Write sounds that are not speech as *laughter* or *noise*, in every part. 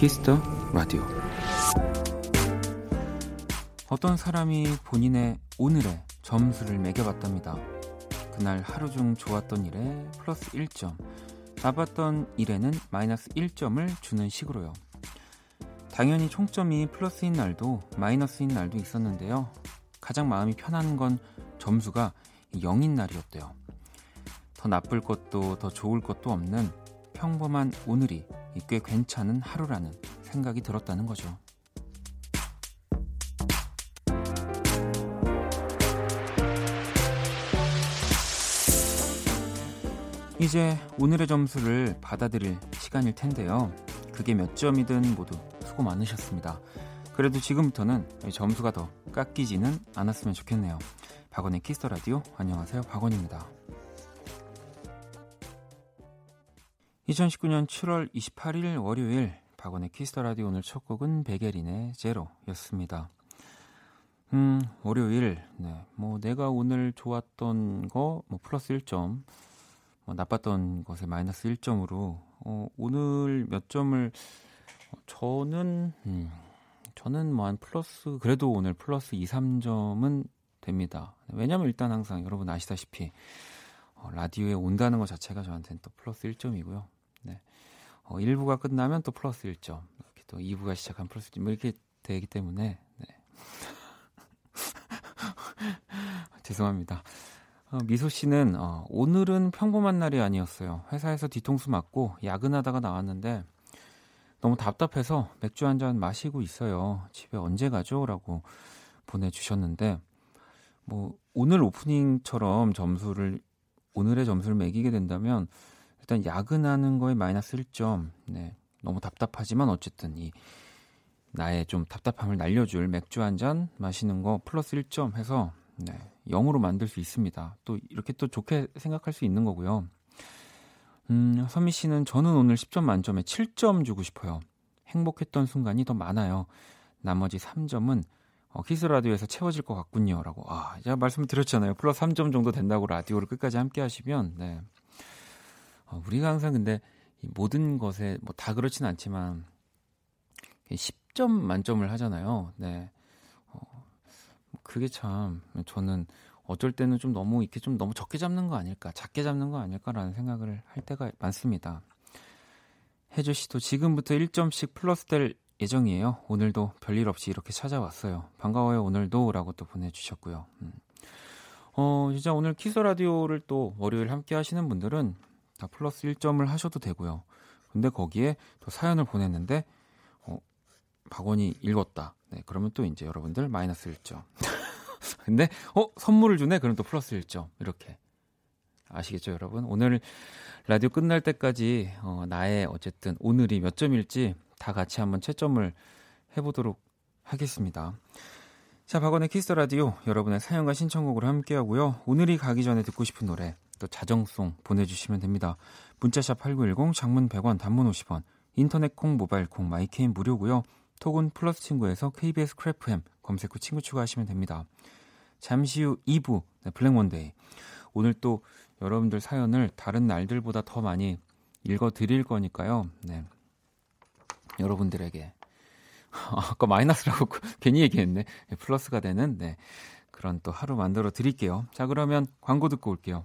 Kiss the Radio 어떤 사람이 본인의 오늘의 점수를 매겨봤답니다. 그날 하루 중 좋았던 일에 플러스 1점, 나빴던 일에는 마이너스 1점을 주는 식으로요. 당연히 총점이 플러스인 날도 마이너스인 날도 있었는데요. 가장 마음이 편한 건 점수가 0인 날이었대요. 더 나쁠 것도 더 좋을 것도 없는 평범한 오늘이 꽤 괜찮은 하루라는 생각이 들었다는 거죠. 이제 오늘의 점수를 받아들일 시간일 텐데요. 그게 몇 점이든 모두 수고 많으셨습니다. 그래도 지금부터는 점수가 더 깎이지는 않았으면 좋겠네요. 박원의 Kiss the Radio 안녕하세요. 박원입니다. 2019년 7월 28일 월요일 박원의 Kiss the Radio 오늘 첫 곡은 백예린의 제로였습니다. 음, 월요일. 네. 뭐 내가 오늘 좋았던 거 뭐 플러스 1점, 뭐 나빴던 것에 마이너스 1점으로 어, 오늘 몇 점을 어, 저는 음, 저는 뭐 한 플러스 그래도 오늘 플러스 2, 3점은 됩니다. 왜냐면 일단 항상 여러분 아시다시피 어, 라디오에 온다는 것 자체가 저한테는 또 플러스 1점이고요. 네. 어, 1부가 끝나면 또 플러스 1점, 이렇게 또 2부가 시작한 플러스 1점, 뭐 이렇게 되기 때문에, 네. *laughs* 죄송합니다. 어, 미소 씨는, 어, 오늘은 평범한 날이 아니었어요. 회사에서 뒤통수 맞고 야근하다가 나왔는데, 너무 답답해서 맥주 한 잔 마시고 있어요. 집에 언제 가죠? 라고 보내주셨는데, 뭐, 오늘 오프닝처럼 점수를, 오늘의 점수를 매기게 된다면, 일단 야근하는 거에 마이너스 1점. 네. 너무 답답하지만 어쨌든 이 나의 좀 답답함을 날려줄 맥주 한 잔 마시는 거 플러스 1점 해서 네. 0으로 만들 수 있습니다. 또 이렇게 또 좋게 생각할 수 있는 거고요. 음, 선미 씨는 저는 오늘 10점 만점에 7점 주고 싶어요. 행복했던 순간이 더 많아요. 나머지 3점은 어, 키스 라디오에서 채워질 것 같군요. 라고. 아, 제가 말씀 드렸잖아요. 플러스 3점 정도 된다고 라디오를 끝까지 함께 하시면, 네. 어, 우리가 항상 근데 모든 것에 뭐 다 그렇진 않지만 10점 만점을 하잖아요. 네. 어, 그게 참 저는 어쩔 때는 좀 너무 이렇게 좀 너무 적게 잡는 거 아닐까, 작게 잡는 거 아닐까라는 생각을 할 때가 많습니다. 혜주 씨도 지금부터 1점씩 플러스 될 예정이에요. 오늘도 별일 없이 이렇게 찾아왔어요. 반가워요, 오늘도. 라고 또 보내주셨고요. 음. 어, 진짜 오늘 키스 라디오를 또 월요일 함께 하시는 분들은 다 플러스 1점을 하셔도 되고요. 근데 거기에 또 사연을 보냈는데 어, 박원이 읽었다. 네, 그러면 또 이제 여러분들 마이너스 1점. *laughs* 근데 어 선물을 주네. 그럼 또 플러스 1점. 이렇게 아시겠죠, 여러분? 오늘 라디오 끝날 때까지 어, 나의 어쨌든 오늘이 몇 점일지 다 같이 한번 채점을 해보도록 하겠습니다. 자, 박원의 키스 라디오 여러분의 사연과 신청곡으로 함께하고요. 오늘이 가기 전에 듣고 싶은 노래 또 자정송 보내주시면 됩니다. 문자샵 8910 장문 100원 단문 50원 인터넷 콩 모바일 콩 my K는 무료고요. 톡은 플러스 친구에서 KBS 쿨FM 검색 후 친구 추가하시면 됩니다. 잠시 후 2부 네, 블랙원데이 오늘 또 여러분들 사연을 다른 날들보다 더 많이 읽어 드릴 거니까요. 네. 여러분들에게 *laughs* 아까 마이너스라고 *laughs* 괜히 얘기했네. 네, 플러스가 되는 네. 그런 또 하루 만들어 드릴게요. 자 그러면 광고 듣고 올게요.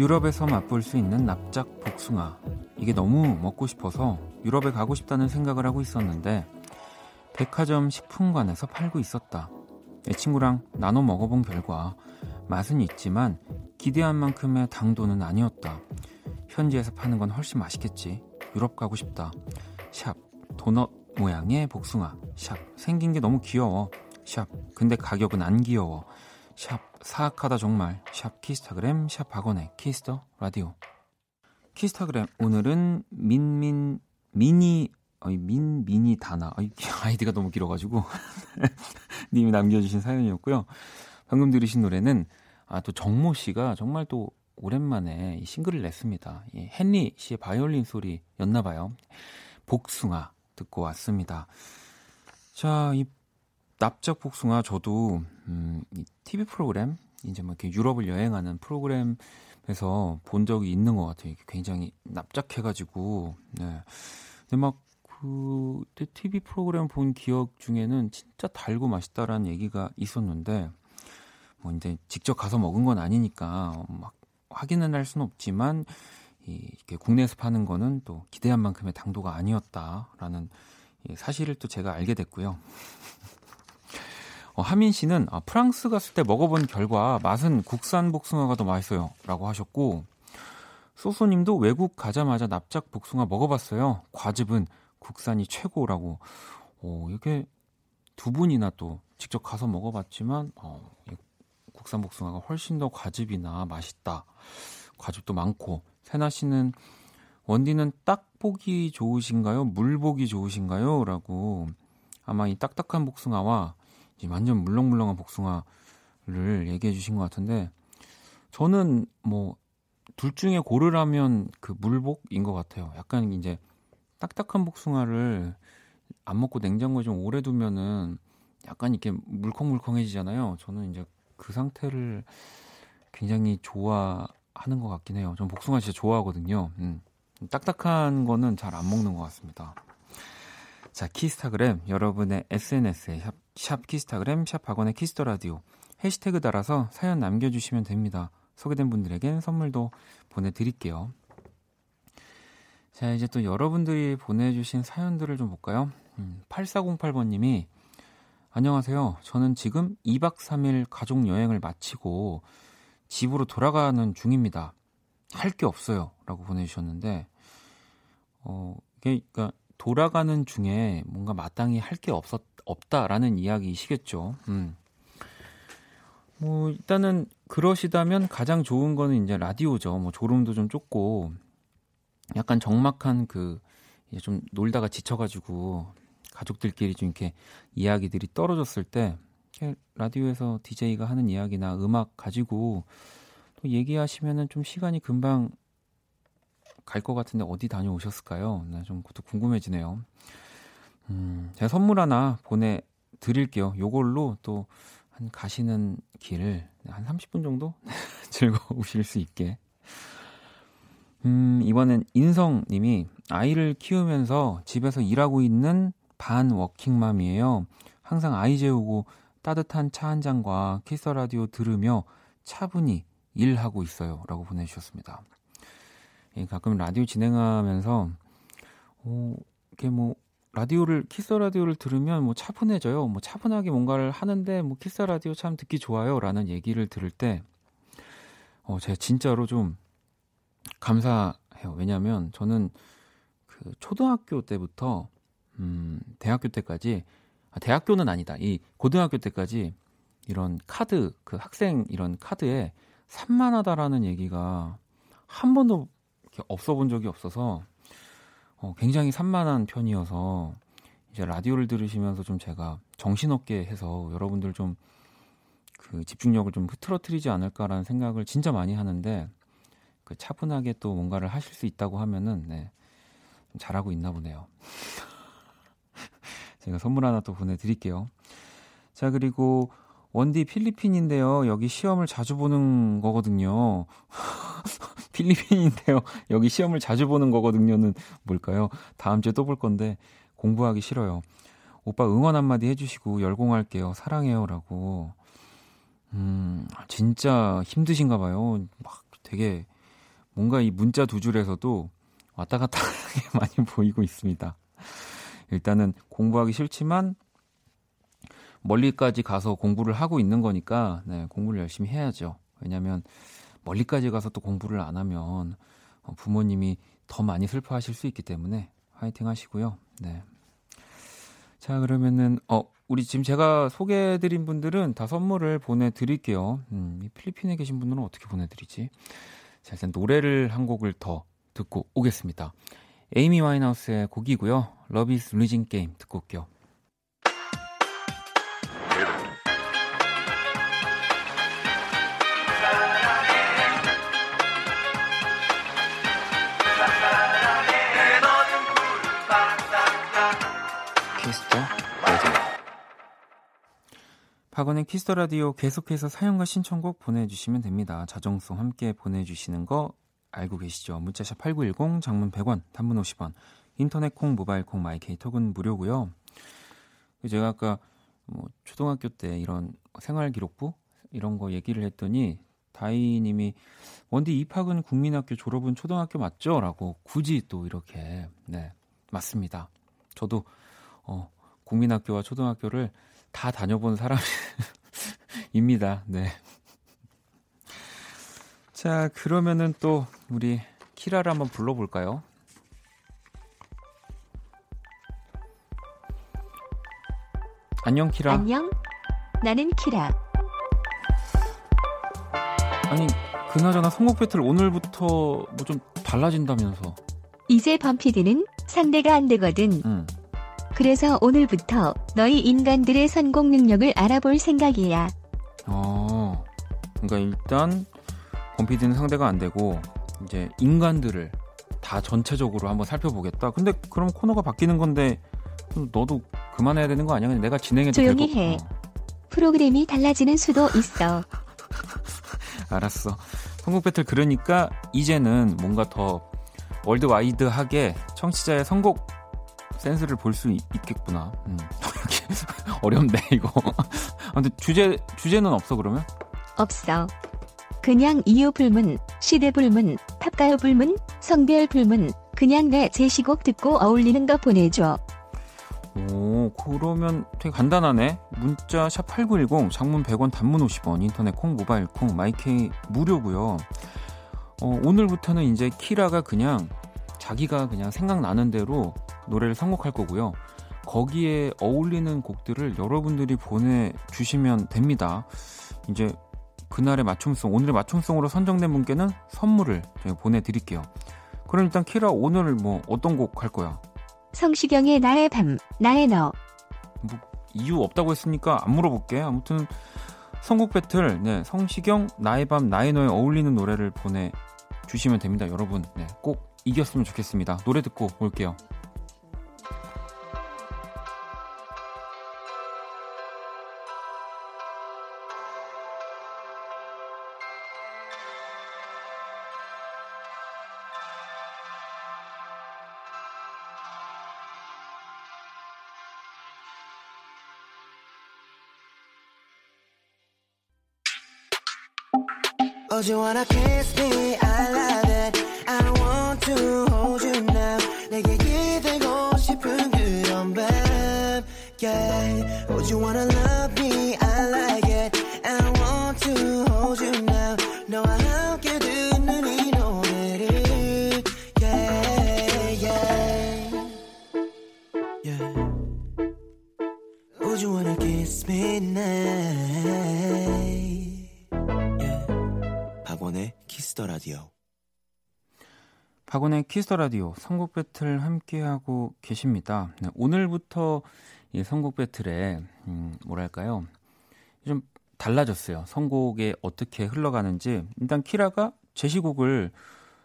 유럽에서 맛볼 수 있는 납작 복숭아. 이게 너무 먹고 싶어서 유럽에 가고 싶다는 생각을 하고 있었는데 백화점 식품관에서 팔고 있었다. 내 친구랑 나눠 먹어본 결과 맛은 있지만 기대한 만큼의 당도는 아니었다. 현지에서 파는 건 훨씬 맛있겠지. 유럽 가고 싶다. 샵 도넛 모양의 복숭아. 샵. 생긴 게 너무 귀여워. 샵. 근데 가격은 안 귀여워. 샵. 사악하다 정말. 샵 키스타그램. 샵 박원의 Kiss the Radio. 키스타그램. 오늘은 민민 미니 아니 민 미니 다나 아이, *laughs* 아이디가 너무 길어가지고 *laughs* 님이 남겨주신 사연이었고요. 방금 들으신 노래는 아 또 정모 씨가 정말 또 오랜만에 싱글을 냈습니다. 이 헨리 씨의 바이올린 소리였나 봐요. 복숭아 듣고 왔습니다. 자, 이 납작 복숭아 저도 음, 이 TV 프로그램 이제 뭐 이렇게 유럽을 여행하는 프로그램에서 본 적이 있는 것 같아요. 굉장히 납작해가지고 네. 근데 막 그때 TV 프로그램 본 기억 중에는 진짜 달고 맛있다라는 얘기가 있었는데 뭐 이제 직접 가서 먹은 건 아니니까 막 확인은 할 수는 없지만 이, 게 국내에서 파는 거는 또 기대한 만큼의 당도가 아니었다라는 사실을 또 제가 알게 됐고요. 어, 하민 씨는 아, 프랑스 갔을 때 먹어본 결과 맛은 국산 복숭아가 더 맛있어요 라고 하셨고 소소님도 외국 가자마자 납작 복숭아 먹어봤어요. 과즙은 국산이 최고라고. 어, 이게 두 분이나 또 직접 가서 먹어봤지만 어, 국산 복숭아가 훨씬 더 과즙이나 맛있다. 과즙도 많고 세나 씨는 원디는 딱 보기 좋으신가요? 물 보기 좋으신가요? 라고 아마 이 딱딱한 복숭아와 이 완전 물렁물렁한 복숭아를 얘기해 주신 것 같은데 저는 뭐 둘 중에 고르라면 그 물복인 것 같아요. 약간 이제 딱딱한 복숭아를 안 먹고 냉장고에 좀 오래 두면은 약간 이렇게 물컹물컹해지잖아요. 저는 이제 그 상태를 굉장히 좋아하는 것 같긴 해요. 전 복숭아 진짜 좋아하거든요. 음. 딱딱한 거는 잘 안 먹는 것 같습니다. 자, 키스타그램 여러분의 SNS에 샵, 샵 키스타그램 샵 박원의 Kiss the Radio 해시태그 달아서 사연 남겨주시면 됩니다. 소개된 분들에겐 선물도 보내드릴게요. 자, 이제 또 여러분들이 보내주신 사연들을 좀 볼까요? 음, 8408번님이 안녕하세요. 저는 지금 2박 3일 가족 여행을 마치고 집으로 돌아가는 중입니다. 할 게 없어요. 라고 보내주셨는데, 어, 이게, 그니까, 돌아가는 중에 뭔가 마땅히 할 게 없었, 없다라는 이야기이시겠죠. 음. 뭐, 일단은, 그러시다면 가장 좋은 거는 이제 라디오죠. 뭐, 졸음도 좀 좁고, 약간 적막한 그, 이제 좀 놀다가 지쳐가지고, 가족들끼리 좀 이렇게 이야기들이 떨어졌을 때 라디오에서 DJ가 하는 이야기나 음악 가지고 또 얘기하시면은 좀 시간이 금방 갈 것 같은데 어디 다녀오셨을까요? 나좀 그것도 궁금해지네요. 음, 제가 선물 하나 보내드릴게요. 요걸로 또 한 가시는 길을 한 30분 정도 *laughs* 즐거우실 수 있게. 음, 이번엔 인성님이 아이를 키우면서 집에서 일하고 있는 반 워킹맘이에요. 항상 아이 재우고 따뜻한 차 한 잔과 키스 라디오 들으며 차분히 일하고 있어요. 라고 보내주셨습니다. 예, 가끔 라디오 진행하면서, 어, 이게 뭐, 라디오를, 키스 라디오를 들으면 뭐 차분해져요. 뭐 차분하게 뭔가를 하는데 뭐 키스 라디오 참 듣기 좋아요. 라는 얘기를 들을 때, 어, 제가 진짜로 좀 감사해요. 왜냐면 저는 그 초등학교 때부터 음, 대학교 때까지 아, 대학교는 아니다. 이 고등학교 때까지 이런 카드 그 학생 이런 카드에 산만하다라는 얘기가 한 번도 없어 본 적이 없어서 어, 굉장히 산만한 편이어서 이제 라디오를 들으시면서 좀 제가 정신없게 해서 여러분들 좀 그 집중력을 좀 흐트러뜨리지 않을까라는 생각을 진짜 많이 하는데 그 차분하게 또 뭔가를 하실 수 있다고 하면은 네, 잘하고 있나 보네요. *laughs* 제가 선물 하나 또 보내드릴게요. 자, 그리고 원디 필리핀인데요. 여기 시험을 자주 보는 거거든요. 필리핀인데요. *laughs* 여기 시험을 자주 보는 거거든요는 뭘까요? 다음 주에 또 볼 건데 공부하기 싫어요. 오빠 응원 한마디 해주시고 열공할게요. 사랑해요. 라고. 음, 진짜 힘드신가 봐요. 막 되게 뭔가 이 문자 두 줄에서도 왔다 갔다 하게 *laughs* 많이 보이고 있습니다. 일단은 공부하기 싫지만 멀리까지 가서 공부를 하고 있는 거니까 네, 공부를 열심히 해야죠. 왜냐하면 멀리까지 가서 또 공부를 안 하면 어, 부모님이 더 많이 슬퍼하실 수 있기 때문에 화이팅 하시고요. 네. 자, 그러면은, 어, 우리 지금 제가 소개해드린 분들은 다 선물을 보내드릴게요. 음, 필리핀에 계신 분들은 어떻게 보내드리지? 자, 일단 노래를 한 곡을 더 듣고 오겠습니다. 에이미 와인하우스의 곡이고요. Is Losing Game 듣고 올게요. 박원의 Kiss the Radio 계속해서 사연과 신청곡 보내주시면 됩니다. 자정송 함께 보내주시는 거 알고 계시죠? 문자샵 8910, 장문 100원, 단문 50원, 인터넷 콩, 모바일 콩, my K, 톡은 무료고요. 제가 아까 뭐 초등학교 때 이런 생활 기록부 이런 거 얘기를 했더니 다이님이 원디 입학은 국민학교 졸업은 초등학교 맞죠? 라고 굳이 또 이렇게 네 맞습니다. 저도 어, 국민학교와 초등학교를 다 다녀본 사람입니다. *laughs* 네. 자, 그러면은 또 우리 키라를 한번 불러볼까요? 안녕, 키라. 안녕. 나는 키라. 아니, 그나저나 선곡 배틀 오늘부터 뭐 좀 달라진다면서. 이제 범피디는 상대가 안 되거든. 응. 그래서 오늘부터 너희 인간들의 선곡 능력을 알아볼 생각이야. 어, 그러니까 일단 범피디는 상대가 안 되고 이제 인간들을 다 전체적으로 한번 살펴보겠다. 근데 그럼 코너가 바뀌는 건데 너도 그만해야 되는 거 아니야? 내가 진행해도 조용히 되고. 해. 어. 프로그램이 달라지는 수도 있어. *laughs* 알았어. 선곡 배틀 그러니까 이제는 뭔가 더 worldwide하게 청취자의 선곡 센스를 볼 수 있겠구나. 음. *laughs* 어렵네 이거. *laughs* 아무튼 주제 주제는 없어 그러면? 없어. 그냥 이유 불문, 시대 불문, 팝가요 불문, 성별 불문, 그냥 내 제시곡 듣고 어울리는 거 보내줘. 오, 그러면 되게 간단하네. 문자 샵 8910, 장문 100원, 단문 50원, 인터넷 콩, 모바일 콩, my K 무료고요. 어, 오늘부터는 이제 키라가 그냥 자기가 그냥 생각나는 대로 노래를 선곡할 거고요. 거기에 어울리는 곡들을 여러분들이 보내주시면 됩니다. 이제 그날의 맞춤송, 오늘의 맞춤송으로 선정된 분께는 선물을 보내드릴게요. 그럼 일단 키라 오늘 뭐 어떤 곡 할 거야? 성시경의 나의 밤, 나의 너. 뭐 이유 없다고 했으니까 안 물어볼게. 아무튼 선곡 배틀, 네, 성시경 나의 밤, 나의 너에 어울리는 노래를 보내주시면 됩니다. 여러분, 네, 꼭 이겼으면 좋겠습니다. 노래 듣고 올게요. You wanna kiss me? 키스 더 라디오. 박원의 키스 더 라디오 선곡 배틀 함께 하고 계십니다. 네, 오늘부터 이 선곡 배틀에 음, 뭐랄까요? 좀 달라졌어요. 선곡에 어떻게 흘러가는지 일단 키라가 제시곡을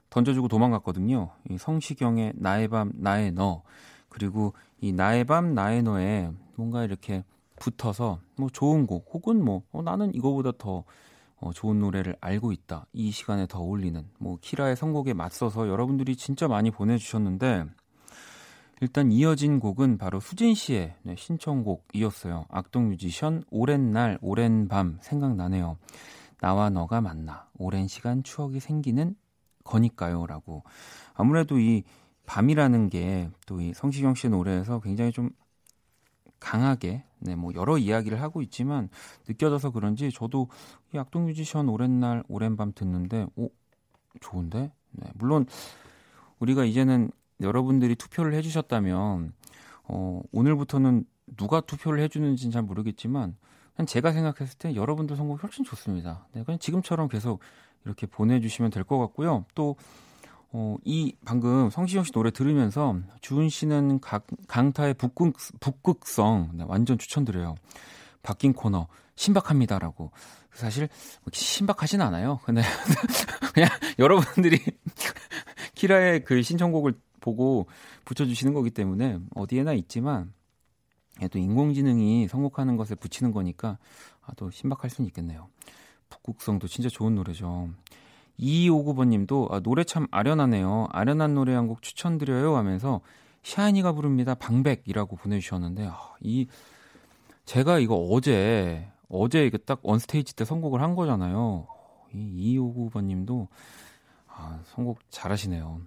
던져주고 도망갔거든요. 이 성시경의 나의 밤 나의 너 그리고 이 나의 밤 나의 너에 뭔가 이렇게 붙어서 뭐 좋은 곡 혹은 뭐 어, 나는 이거보다 더 어, 좋은 노래를 알고 있다. 이 시간에 더 어울리는 뭐 키라의 선곡에 맞서서 여러분들이 진짜 많이 보내주셨는데 일단 이어진 곡은 바로 수진 씨의 네, 신청곡이었어요. 악동 뮤지션 오랜 날 오랜 밤 생각나네요. 나와 너가 만나 오랜 시간 추억이 생기는 거니까요라고 아무래도 이 밤이라는 게 또 이 성시경 씨 노래에서 굉장히 좀 강하게 네, 뭐 여러 이야기를 하고 있지만 느껴져서 그런지 저도 이 악동 뮤지션 오랜 날 오랜 밤 듣는데 오 좋은데 네, 물론 우리가 이제는 여러분들이 투표를 해주셨다면 어, 오늘부터는 누가 투표를 해주는지는 잘 모르겠지만 그냥 제가 생각했을 때 여러분들 선곡 훨씬 좋습니다. 네, 그냥 지금처럼 계속 이렇게 보내주시면 될 것 같고요. 또 어, 이 방금 성시경 씨 노래 들으면서 주은 씨는 강, 강타의 북극, 북극성 네, 완전 추천드려요. 바뀐 코너 신박합니다라고. 사실 신박하진 않아요. *laughs* 근데 그냥 여러분들이 *laughs* 키라의 그 신청곡을 보고 붙여주시는 거기 때문에 어디에나 있지만 또 인공지능이 선곡하는 것에 붙이는 거니까 아, 또 신박할 수는 있겠네요. 북극성도 진짜 좋은 노래죠. 2259번님도 아, 노래 참 아련하네요. 아련한 노래 한 곡 추천드려요 하면서 샤이니가 부릅니다. 방백이라고 보내주셨는데 아, 이 제가 이거 어제 어제 이게 딱 원스테이지 때 선곡을 한 거잖아요. 이 2259번님도 아, 선곡 잘하시네요.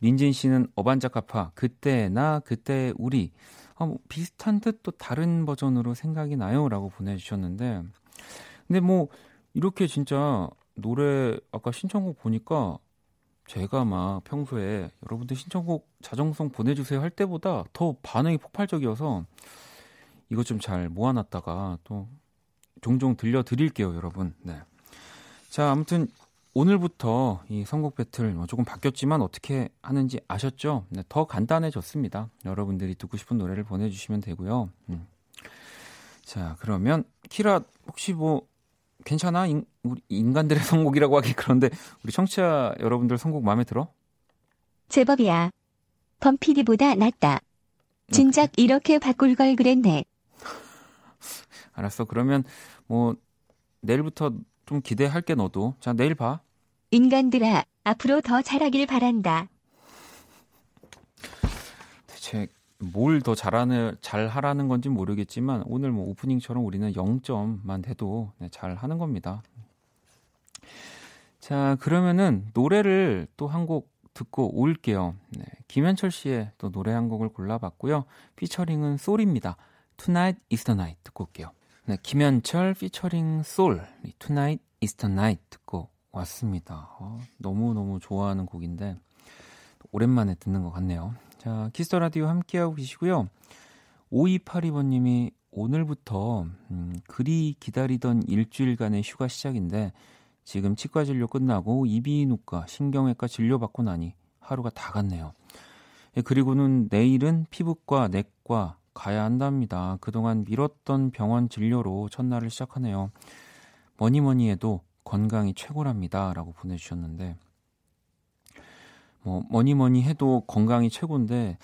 민진 씨는 어반자카파 그때 나 그때 우리 아, 뭐 비슷한 듯 또 다른 버전으로 생각이 나요라고 보내주셨는데 근데 뭐 이렇게 진짜 노래 아까 신청곡 보니까 제가 막 평소에 여러분들 신청곡 자정송 보내주세요 할 때보다 더 반응이 폭발적이어서 이거 좀잘 모아놨다가 또 종종 들려드릴게요, 여러분. 네. 자, 아무튼 오늘부터 이 선곡 배틀 뭐 조금 바뀌었지만 어떻게 하는지 아셨죠? 네, 더 간단해졌습니다. 여러분들이 듣고 싶은 노래를 보내주시면 되고요. 음. 자, 그러면 키라 혹시 뭐 괜찮아? 인, 우리 인간들의 *laughs* 선곡이라고 하기 그런데 우리 청취자 여러분들 선곡 마음에 들어? 제법이야. 범피디보다 낫다. 진작 이렇게 바꿀 걸 그랬네. *laughs* 알았어. 그러면 뭐 내일부터 좀 기대할게 너도. 자, 내일 봐. 인간들아, 앞으로 더 잘하길 바란다. 대체 뭘 더 잘하는 잘 하라는 건지 모르겠지만 오늘 뭐 오프닝처럼 우리는 0점만 돼도 네, 잘 하는 겁니다. 자, 그러면은 노래를 또 한 곡 듣고 올게요. 네, 김현철 씨의 또 노래 한 곡을 골라봤고요. 피처링은 솔입니다. Tonight is the night 듣고 올게요. 네, 김현철 피처링 솔 Tonight is the night 듣고 왔습니다. 어, 너무너무 좋아하는 곡인데 오랜만에 듣는 것 같네요. 자, 키스 더 라디오 함께하고 계시고요. 5282번님이 오늘부터 음, 그리 기다리던 일주일간의 휴가 시작인데 지금 치과 진료 끝나고 이비인후과, 신경외과 진료 받고 나니 하루가 다 갔네요. 예, 그리고는 내일은 피부과, 내과 가야 한답니다. 그동안 미뤘던 병원 진료로 첫날을 시작하네요. 뭐니 뭐니 해도 건강이 최고랍니다. 라고 보내주셨는데, 뭐, 뭐니 뭐니 해도 건강이 최고인데,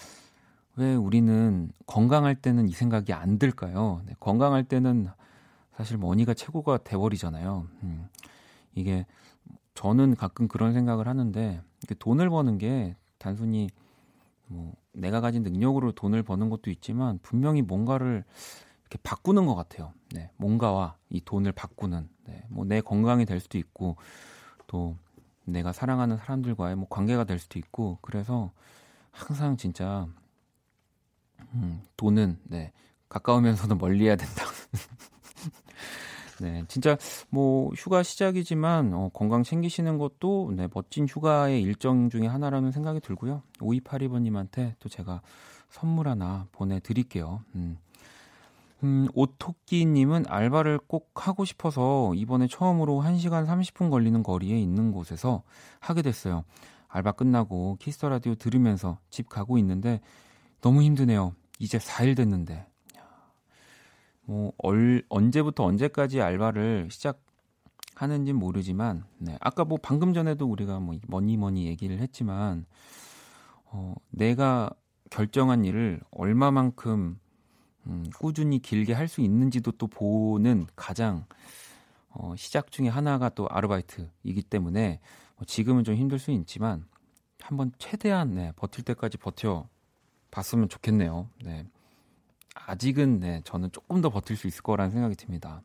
왜 우리는 건강할 때는 이 생각이 안 들까요? 네, 건강할 때는 사실 머니가 최고가 돼버리잖아요. 음. 이게 저는 가끔 그런 생각을 하는데 돈을 버는 게 단순히 뭐 내가 가진 능력으로 돈을 버는 것도 있지만 분명히 뭔가를 이렇게 바꾸는 것 같아요. 네, 뭔가와 이 돈을 바꾸는 네, 뭐 내 건강이 될 수도 있고 또 내가 사랑하는 사람들과의 뭐 관계가 될 수도 있고 그래서 항상 진짜 음, 돈은 네, 가까우면서도 멀리해야 된다. *laughs* 네, 진짜 뭐 휴가 시작이지만 어, 건강 챙기시는 것도 네, 멋진 휴가의 일정 중에 하나라는 생각이 들고요. 5282번님한테 또 제가 선물 하나 보내드릴게요. 음. 음, 오토끼님은 알바를 꼭 하고 싶어서 이번에 처음으로 1시간 30분 걸리는 거리에 있는 곳에서 하게 됐어요. 알바 끝나고 키스 더 라디오 들으면서 집 가고 있는데 너무 힘드네요. 이제 4일 됐는데 뭐 얼, 언제부터 언제까지 알바를 시작하는지 모르지만 네, 아까 뭐 방금 전에도 우리가 뭐 머니 머니 얘기를 했지만 어, 내가 결정한 일을 얼마만큼 음, 꾸준히 길게 할 수 있는지도 또 보는 가장 어, 시작 중에 하나가 또 아르바이트이기 때문에 뭐 지금은 좀 힘들 수 있지만 한번 최대한 네, 버틸 때까지 버텨 봤으면 좋겠네요. 네. 아직은 네, 저는 조금 더 버틸 수 있을 거라는 생각이 듭니다.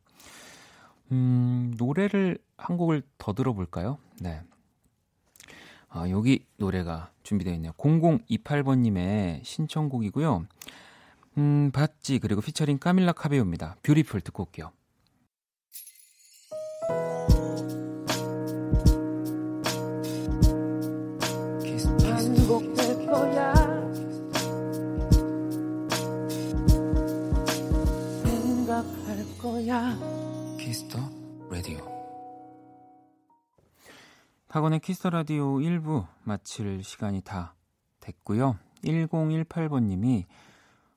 음, 노래를 한 곡을 더 들어볼까요? 네. 아, 여기 노래가 준비되어 있네요. 0028번님의 신청곡이고요. 음, Bazzi 그리고 피처링 카밀라 카베요입니다. Beautiful 듣고 올게요. 키스 더 라디오. 박원의 키스 더 라디오 1부 마칠 시간이 다 됐고요. 1018번 님이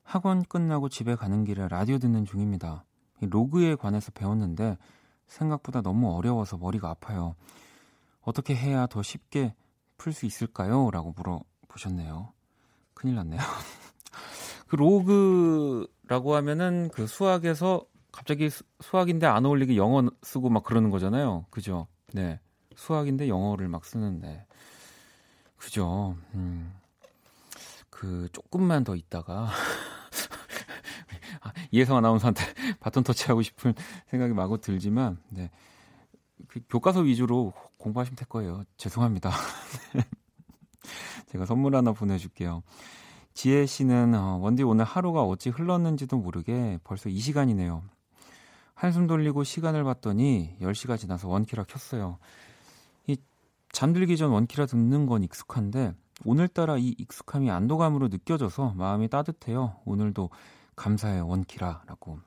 학원 끝나고 집에 가는 길에 라디오 듣는 중입니다. 로그에 관해서 배웠는데 생각보다 너무 어려워서 머리가 아파요. 어떻게 해야 더 쉽게 풀 수 있을까요? 라고 물어보셨네요. 큰일 났네요. *laughs* 그 로그라고 하면은 그 수학에서 갑자기 수, 수학인데 안 어울리게 영어 쓰고 막 그러는 거잖아요. 그죠? 네. 수학인데 영어를 막 쓰는데. 그죠? 음. 그 조금만 더 있다가 아, *laughs* 이혜성 아나운서한테 *laughs* 바톤 터치하고 싶은 생각이 마구 들지만 네. 그 교과서 위주로 공부하시면 될 거예요. 죄송합니다. *laughs* 제가 선물 하나 보내줄게요. 지혜 씨는 어, 원디 오늘 하루가 어찌 흘렀는지도 모르게 벌써 이 시간이네요. 한숨 돌리고 시간을 봤더니 10시가 지나서 원키라 켰어요. 이 잠들기 전 원키라 듣는 건 익숙한데 오늘따라 이 익숙함이 안도감으로 느껴져서 마음이 따뜻해요. 오늘도 감사해요 원키라 라고.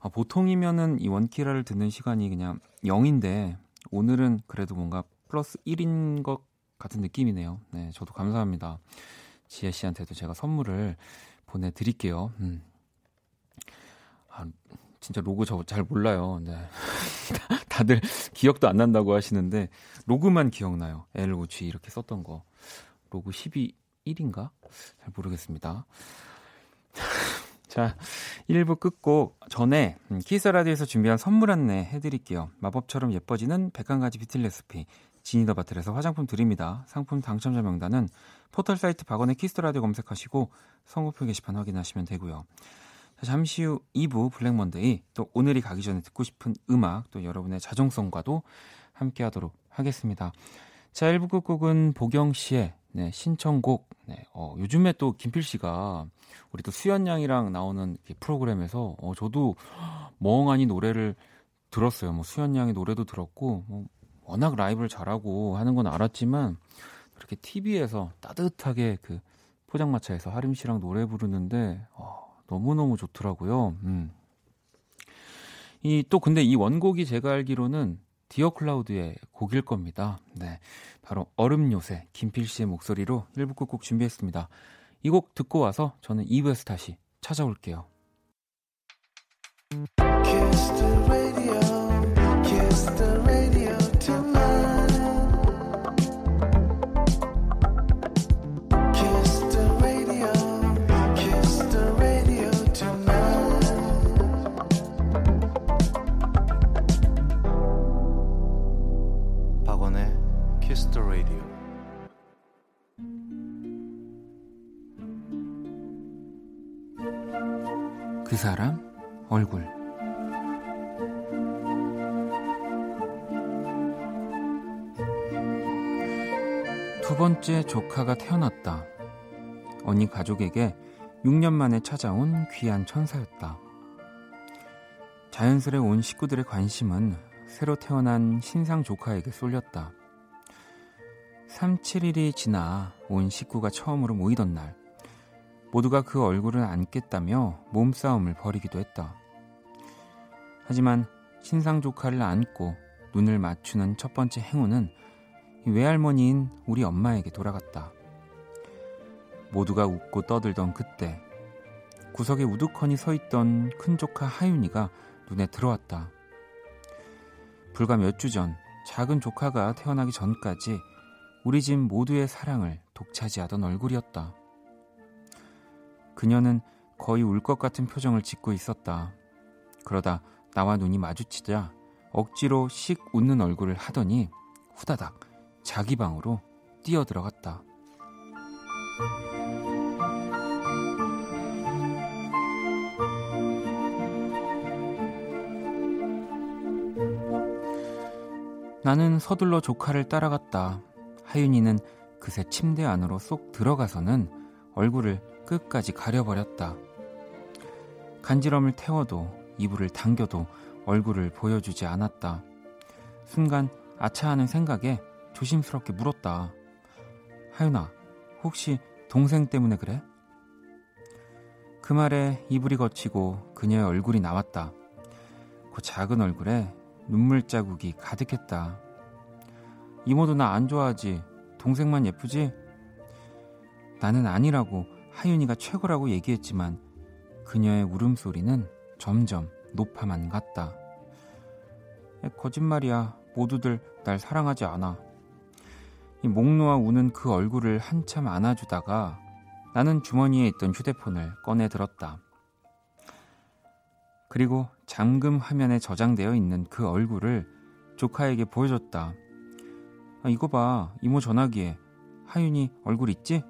아, 보통이면은 이 원키라를 듣는 시간이 그냥 0인데 오늘은 그래도 뭔가 플러스 1인 것 같은 느낌이네요. 네, 저도 감사합니다. 지혜 씨한테도 제가 선물을 보내드릴게요. 음. 아, 진짜 로그 저 잘 몰라요. 네. *laughs* 다들 기억도 안 난다고 하시는데 로그만 기억나요. LOG 이렇게 썼던 거. 로그 12 1인가? 잘 모르겠습니다. *laughs* 자, 1부 끝곡 전에 음, 키스 라디오에서 준비한 선물 안내 해드릴게요. 마법처럼 예뻐지는 101가지 뷰티 레시피 지니더 바틀에서 화장품 드립니다. 상품 당첨자 명단은 포털 사이트 박원의 키스 라디오 검색하시고 선곡표 게시판 확인하시면 되고요. 자, 잠시 후 2부 블랙 먼데이 또 오늘이 가기 전에 듣고 싶은 음악 또 여러분의 자정송과도 함께 하도록 하겠습니다. 자, 1부 끝곡은 보경 씨의 네, 신청곡. 네, 어, 요즘에 또 김필 씨가 우리 또 수연 양이랑 나오는 프로그램에서 어, 저도 멍하니 노래를 들었어요. 뭐 수연 양의 노래도 들었고 뭐 워낙 라이브를 잘하고 하는 건 알았지만 이렇게 TV에서 따뜻하게 그 포장마차에서 하림 씨랑 노래 부르는데 어, 너무너무 좋더라고요. 음. 이 또 근데 이 원곡이 제가 알기로는 디어 클라우드의 곡일 겁니다. 네. 바로 얼음 요새 김필 씨의 목소리로 1부 끝곡 준비했습니다. 이 곡 듣고 와서 저는 2부에서 다시 찾아올게요. 그 사람 얼굴 두 번째 조카가 태어났다. 언니 가족에게 6년 만에 찾아온 귀한 천사였다. 자연스레 온 식구들의 관심은 새로 태어난 신상 조카에게 쏠렸다. 3, 7일이 지나 온 식구가 처음으로 모이던 날, 모두가 그 얼굴을 안겠다며 몸싸움을 벌이기도 했다. 하지만 신상 조카를 안고 눈을 맞추는 첫 번째 행운은 외할머니인 우리 엄마에게 돌아갔다. 모두가 웃고 떠들던 그때 구석에 우두커니 서 있던 큰 조카 하윤이가 눈에 들어왔다. 불과 몇 주 전 작은 조카가 태어나기 전까지 우리 집 모두의 사랑을 독차지하던 얼굴이었다. 그녀는 거의 울 것 같은 표정을 짓고 있었다. 그러다 나와 눈이 마주치자 억지로 씩 웃는 얼굴을 하더니 후다닥 자기 방으로 뛰어 들어갔다. 나는 서둘러 조카를 따라갔다. 하윤이는 그새 침대 안으로 쏙 들어가서는 얼굴을 끝까지 가려버렸다. 간지럼을 태워도 이불을 당겨도 얼굴을 보여주지 않았다. 순간 아차하는 생각에 조심스럽게 물었다. 하윤아, 혹시 동생 때문에 그래? 그 말에 이불이 거치고 그녀의 얼굴이 나왔다. 그 작은 얼굴에 눈물 자국이 가득했다. 이모도 나 안 좋아하지? 동생만 예쁘지? 나는 아니라고 하윤이가 최고라고 얘기했지만 그녀의 울음소리는 점점 높아만 갔다. 거짓말이야. 모두들 날 사랑하지 않아. 목 놓아 우는 그 얼굴을 한참 안아주다가 나는 주머니에 있던 휴대폰을 꺼내 들었다. 그리고 잠금 화면에 저장되어 있는 그 얼굴을 조카에게 보여줬다. 아, 이거 봐. 이모 전화기에 하윤이 얼굴 있지?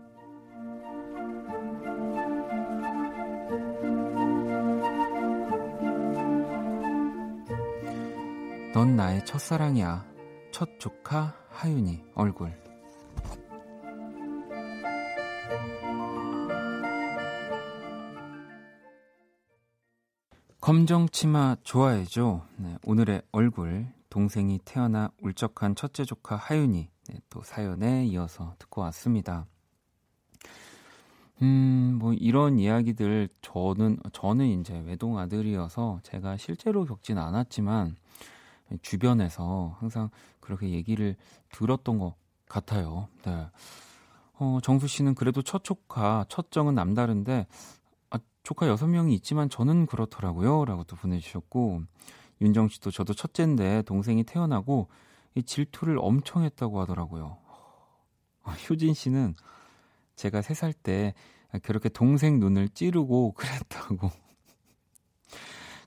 넌 나의 첫사랑이야. 첫 조카 하윤이 얼굴. 검정 치마 좋아해줘. 네, 오늘의 얼굴 동생이 태어나 울적한 첫째 조카 하윤이 네, 또 사연에 이어서 듣고 왔습니다. 음, 뭐 이런 이야기들 저는 저는 이제 외동 아들이어서 제가 실제로 겪진 않았지만 주변에서 항상 그렇게 얘기를 들었던 것 같아요. 네. 어, 정수 씨는 그래도 첫 조카, 첫 정은 남다른데, 아, 조카 여섯 명이 있지만 저는 그렇더라고요. 라고 또 보내주셨고, 윤정 씨도 저도 첫째인데 동생이 태어나고 이 질투를 엄청 했다고 하더라고요. 어, 효진 씨는 제가 세 살 때 그렇게 동생 눈을 찌르고 *laughs* 그랬다고.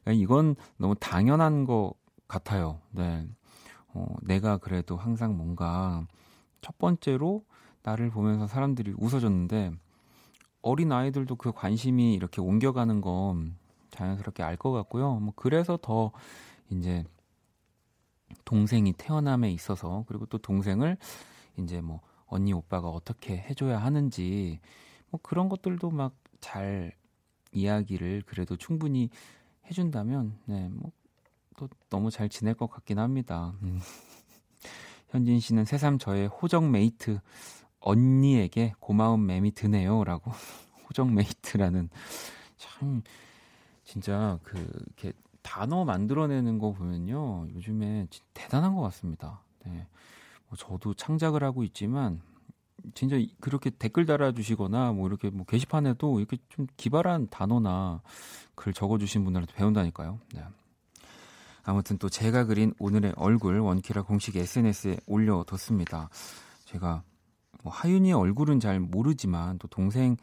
그러니까 이건 너무 당연한 거 같아요. 네. 어, 내가 그래도 항상 뭔가 첫 번째로 나를 보면서 사람들이 웃어줬는데 어린 아이들도 그 관심이 이렇게 옮겨가는 건 자연스럽게 알 것 같고요. 뭐 그래서 더 이제 동생이 태어남에 있어서 그리고 또 동생을 이제 뭐 언니 오빠가 어떻게 해줘야 하는지 뭐 그런 것들도 막 잘 이야기를 그래도 충분히 해준다면 네뭐 또 너무 잘 지낼 것 같긴 합니다. 음. 현진 씨는 새삼 저의 호적 메이트 언니에게 고마운 맴이 드네요라고 *laughs* 호적 메이트라는 참 진짜 그 이렇게 단어 만들어내는 거 보면요 요즘에 대단한 것 같습니다. 네. 뭐 저도 창작을 하고 있지만 진짜 그렇게 댓글 달아주시거나 뭐 이렇게 뭐 게시판에도 이렇게 좀 기발한 단어나 글 적어주신 분들한테 배운다니까요. 네. 아무튼 또 제가 그린 오늘의 얼굴 원키라 공식 SNS에 올려뒀습니다. 제가 뭐 하윤이의 얼굴은 잘 모르지만 또 동생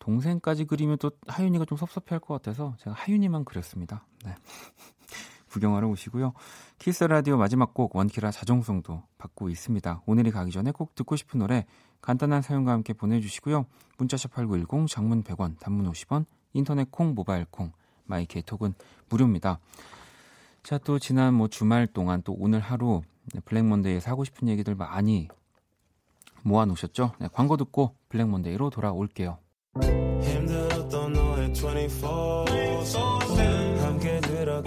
동생까지 그리면 또 하윤이가 좀 섭섭해할 것 같아서 제가 하윤이만 그렸습니다. 네. *laughs* 구경하러 오시고요. 키스 라디오 마지막 곡 원키라 자정송도 받고 있습니다. 오늘이 가기 전에 꼭 듣고 싶은 노래 간단한 사연과 함께 보내주시고요. 문자샵 8910 장문 100원 단문 50원 인터넷 콩 모바일 콩 마이 케이톡은 무료입니다. 자, 또 지난 뭐 주말 동안 또 오늘 하루 블랙몬데이에 사고 싶은 얘기들 많이 모아 놓으셨죠? 네, 광고 듣고 블랙몬데이로 돌아올게요. 힘들었던 너의 24 함께 들어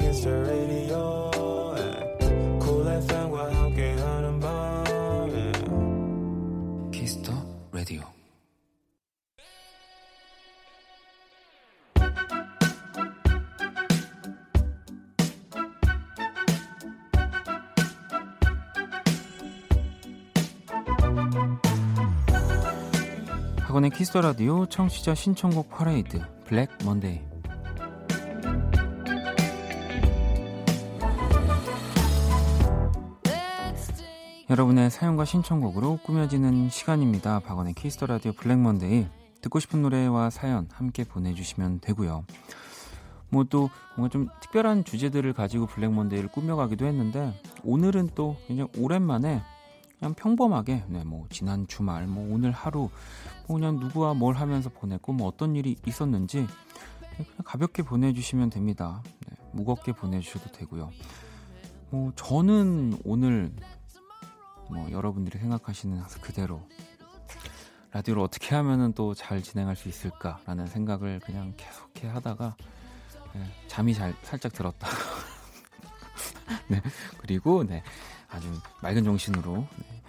박원의 키스 더 라디오 청취자 신청곡 퍼레이드 블랙 먼데이 여러분의 사연과 신청곡으로 꾸며지는 시간입니다. 박원의 키스 더 라디오 블랙 먼데이 듣고 싶은 노래와 사연 함께 보내주시면 되고요. 뭐 또 뭔가 좀 특별한 주제들을 가지고 블랙 먼데이를 꾸며가기도 했는데 오늘은 또 그냥 오랜만에 그냥 평범하게 네, 뭐 지난 주말 뭐 오늘 하루 뭐 그냥 누구와 뭘 하면서 보냈고 뭐 어떤 일이 있었는지 그냥 가볍게 보내주시면 됩니다. 네, 무겁게 보내주셔도 되고요. 뭐 저는 오늘 뭐 여러분들이 생각하시는 그대로 라디오를 어떻게 하면은 또 잘 진행할 수 있을까라는 생각을 그냥 계속해 하다가 네, 잠이 잘 살짝 들었다. *laughs* 네 그리고 네 아주 맑은 정신으로 네,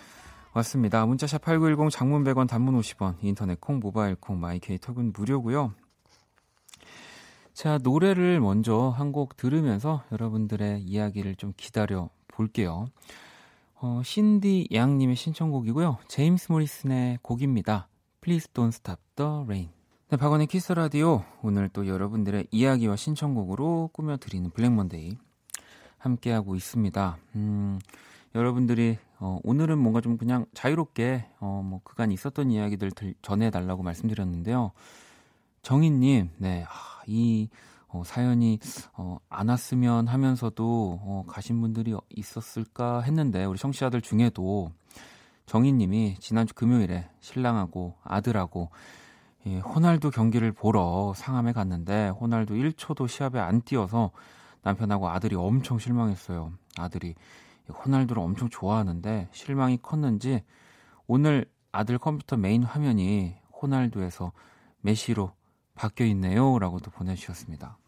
왔습니다. 문자샵 8910 장문 100원 단문 50원 인터넷 콩 모바일 콩 마이케이 톡은 무료고요. 자, 노래를 먼저 한 곡 들으면서 여러분들의 이야기를 좀 기다려 볼게요. 어, 신디 양님의 신청곡이고요. 제임스 모리슨의 곡입니다. Please Don't Stop the Rain. 네, 박원의 키스 라디오 오늘 또 여러분들의 이야기와 신청곡으로 꾸며드리는 블랙 먼데이 함께하고 있습니다. 음, 여러분들이 어, 오늘은 뭔가 좀 그냥 자유롭게 어, 뭐 그간 있었던 이야기들 전해달라고 말씀드렸는데요. 정희님, 네, 아, 이 어, 사연이 어, 안 왔으면 하면서도 어, 가신 분들이 있었을까 했는데 우리 청취자들 중에도 정희님이 지난주 금요일에 신랑하고 아들하고 예, 호날두 경기를 보러 상암에 갔는데 호날두 1초도 시합에 안 뛰어서 남편하고 아들이 엄청 실망했어요. 아들이 호날두를 엄청 좋아하는데 실망이 컸는지 오늘 아들 컴퓨터 메인 화면이 호날두에서 메시로 바뀌어 있네요 라고도 보내주셨습니다.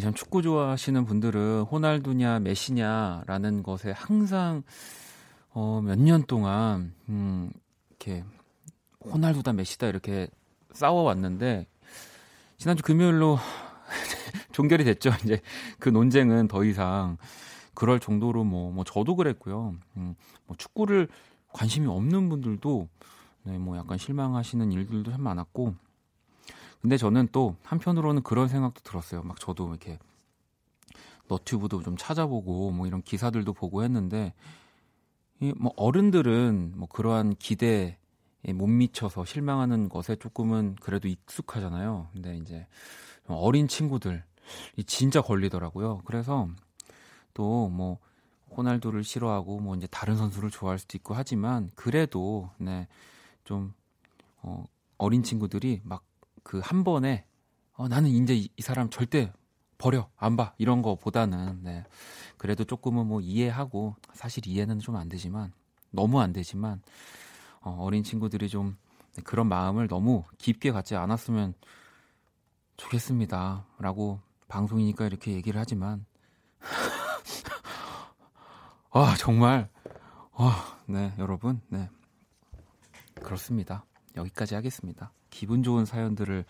참 축구 좋아하시는 분들은 호날두냐 메시냐라는 것에 항상 어, 몇 년 동안 음, 이렇게 호날두다 메시다 이렇게 싸워왔는데 지난주 금요일로 *laughs* 종결이 됐죠. 이제 그 논쟁은 더 이상 그럴 정도로 뭐, 뭐 저도 그랬고요. 음, 뭐 축구를 관심이 없는 분들도 네, 뭐 약간 실망하시는 일들도 참 많았고. 근데 저는 또 한편으로는 그런 생각도 들었어요. 막 저도 이렇게 너튜브도 좀 찾아보고 뭐 이런 기사들도 보고 했는데 이뭐 어른들은 뭐 그러한 기대 예, 못 미쳐서 실망하는 것에 조금은 그래도 익숙하잖아요. 근데 이제 어린 친구들 이 진짜 걸리더라고요. 그래서 또 뭐 호날두를 싫어하고 뭐 이제 다른 선수를 좋아할 수도 있고 하지만 그래도 네좀 어, 어린 친구들이 막 그 한 번에 어, 나는 이제 이, 이 사람 절대 버려 안 봐 이런 거보다는 네 그래도 조금은 뭐 이해하고 사실 이해는 좀 안 되지만 너무 안 되지만 어, 어린 친구들이 좀 그런 마음을 너무 깊게 갖지 않았으면 좋겠습니다. 라고 방송이니까 이렇게 얘기를 하지만, 아, 정말, 아, 네, 여러분, 네. 그렇습니다. 여기까지 하겠습니다. 기분 좋은 사연들을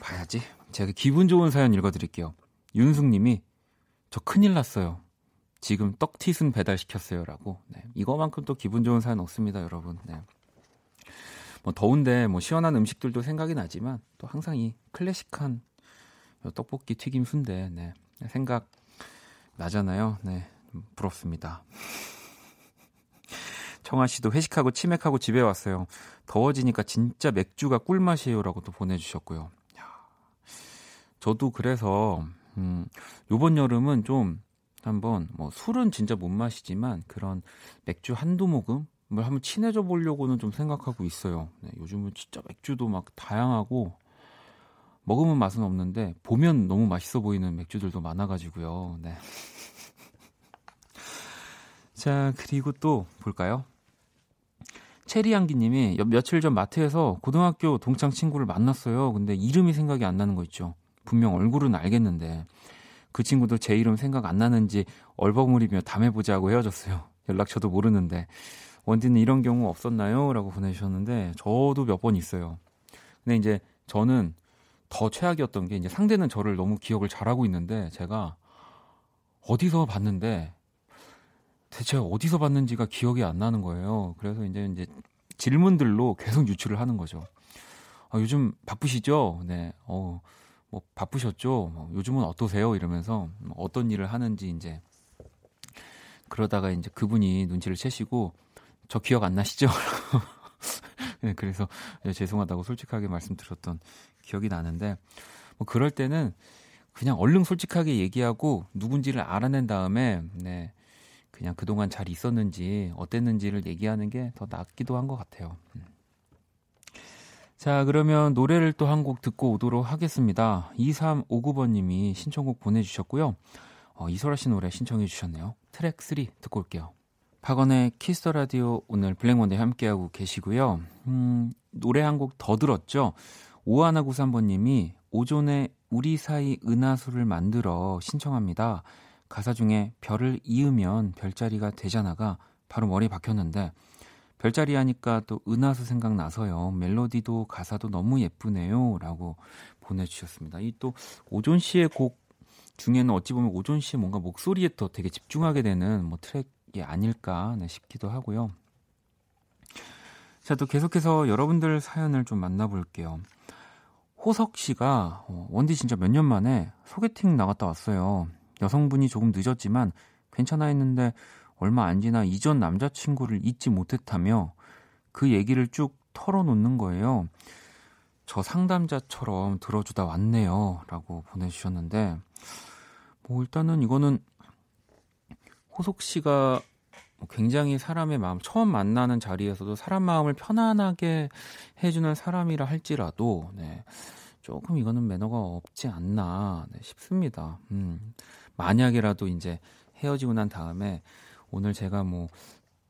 봐야지. 제가 기분 좋은 사연 읽어드릴게요. 윤숙 님이, 저 큰일 났어요. 지금 떡튀순 배달시켰어요라고. 네. 이거만큼 또 기분 좋은 사연 없습니다, 여러분. 네. 뭐 더운데 뭐 시원한 음식들도 생각이 나지만 또 항상 이 클래식한 떡볶이 튀김 순대 네. 생각 나잖아요. 네. 부럽습니다. 청아 씨도 회식하고 치맥하고 집에 왔어요. 더워지니까 진짜 맥주가 꿀맛이에요라고 또 보내주셨고요. 저도 그래서 음, 요번 여름은 좀 한번 뭐 술은 진짜 못 마시지만 그런 맥주 한두 모금을 한번 친해져 보려고는 좀 생각하고 있어요. 네, 요즘은 진짜 맥주도 막 다양하고 먹으면 맛은 없는데 보면 너무 맛있어 보이는 맥주들도 많아가지고요. 네. 자 그리고 또 볼까요? 체리향기님이 며칠 전 마트에서 고등학교 동창 친구를 만났어요. 근데 이름이 생각이 안 나는 거 있죠. 분명 얼굴은 알겠는데 그 친구도 제 이름 생각 안 나는지 얼버무리며 담해보자고 헤어졌어요. *laughs* 연락처도 모르는데. 원디는 이런 경우 없었나요? 라고 보내주셨는데, 저도 몇 번 있어요. 근데 이제 저는 더 최악이었던 게 이제 상대는 저를 너무 기억을 잘하고 있는데, 제가 어디서 봤는데, 대체 어디서 봤는지가 기억이 안 나는 거예요. 그래서 이제 이제 질문들로 계속 유출을 하는 거죠. 아, 요즘 바쁘시죠? 네. 어, 뭐 바쁘셨죠? 뭐 요즘은 어떠세요? 이러면서 뭐 어떤 일을 하는지 이제 그러다가 이제 그분이 눈치를 채시고 저 기억 안 나시죠? *laughs* 네, 그래서 네, 죄송하다고 솔직하게 말씀드렸던 기억이 나는데 뭐 그럴 때는 그냥 얼른 솔직하게 얘기하고 누군지를 알아낸 다음에 네 그냥 그동안 잘 있었는지 어땠는지를 얘기하는 게 더 낫기도 한 것 같아요. 음. 자, 그러면 노래를 또 한 곡 듣고 오도록 하겠습니다. 2359번님이 신청곡 보내주셨고요. 어, 이소라 씨 노래 신청해 주셨네요. 트랙 3 듣고 올게요. 박원의 Kiss the Radio 오늘 Black Monday 함께하고 계시고요. 음, 노래 한 곡 더 들었죠. 오하나93번님이 오존에 우리 사이 은하수를 만들어 신청합니다. 가사 중에 별을 이으면 별자리가 되잖아가 바로 머리에 박혔는데 별자리 하니까 또 은하수 생각나서요. 멜로디도 가사도 너무 예쁘네요. 라고 보내주셨습니다. 이 또 오존 씨의 곡 중에는 어찌 보면 오존 씨의 뭔가 목소리에 더 되게 집중하게 되는 뭐 트랙이 아닐까 네, 싶기도 하고요. 자, 또 계속해서 여러분들 사연을 좀 만나볼게요. 호석 씨가 어, 원디 진짜 몇 년 만에 소개팅 나갔다 왔어요. 여성분이 조금 늦었지만 괜찮아 했는데 얼마 안 지나 이전 남자친구를 잊지 못했다며 그 얘기를 쭉 털어놓는 거예요. 저 상담자처럼 들어주다 왔네요. 라고 보내주셨는데, 뭐, 일단은 이거는 호석 씨가 뭐 굉장히 사람의 마음, 처음 만나는 자리에서도 사람 마음을 편안하게 해주는 사람이라 할지라도, 네, 조금 이거는 매너가 없지 않나 네, 싶습니다. 음, 만약이라도 이제 헤어지고 난 다음에 오늘 제가 뭐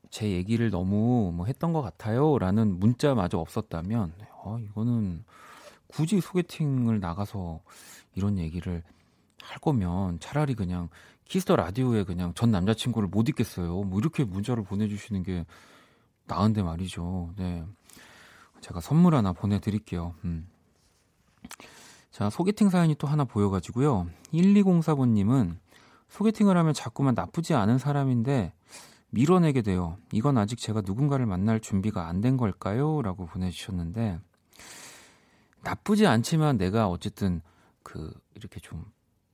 제 얘기를 너무 뭐 했던 것 같아요라는 문자마저 없었다면 어, 이거는 굳이 소개팅을 나가서 이런 얘기를 할 거면 차라리 그냥 Kiss the Radio에 그냥 전 남자친구를 못 잊겠어요. 뭐 이렇게 문자를 보내주시는 게 나은데 말이죠. 네. 제가 선물 하나 보내드릴게요. 음. 자, 소개팅 사연이 또 하나 보여가지고요. 1204번님은 소개팅을 하면 자꾸만 나쁘지 않은 사람인데 밀어내게 돼요. 이건 아직 제가 누군가를 만날 준비가 안 된 걸까요? 라고 보내주셨는데 나쁘지 않지만 내가 어쨌든 그 이렇게 좀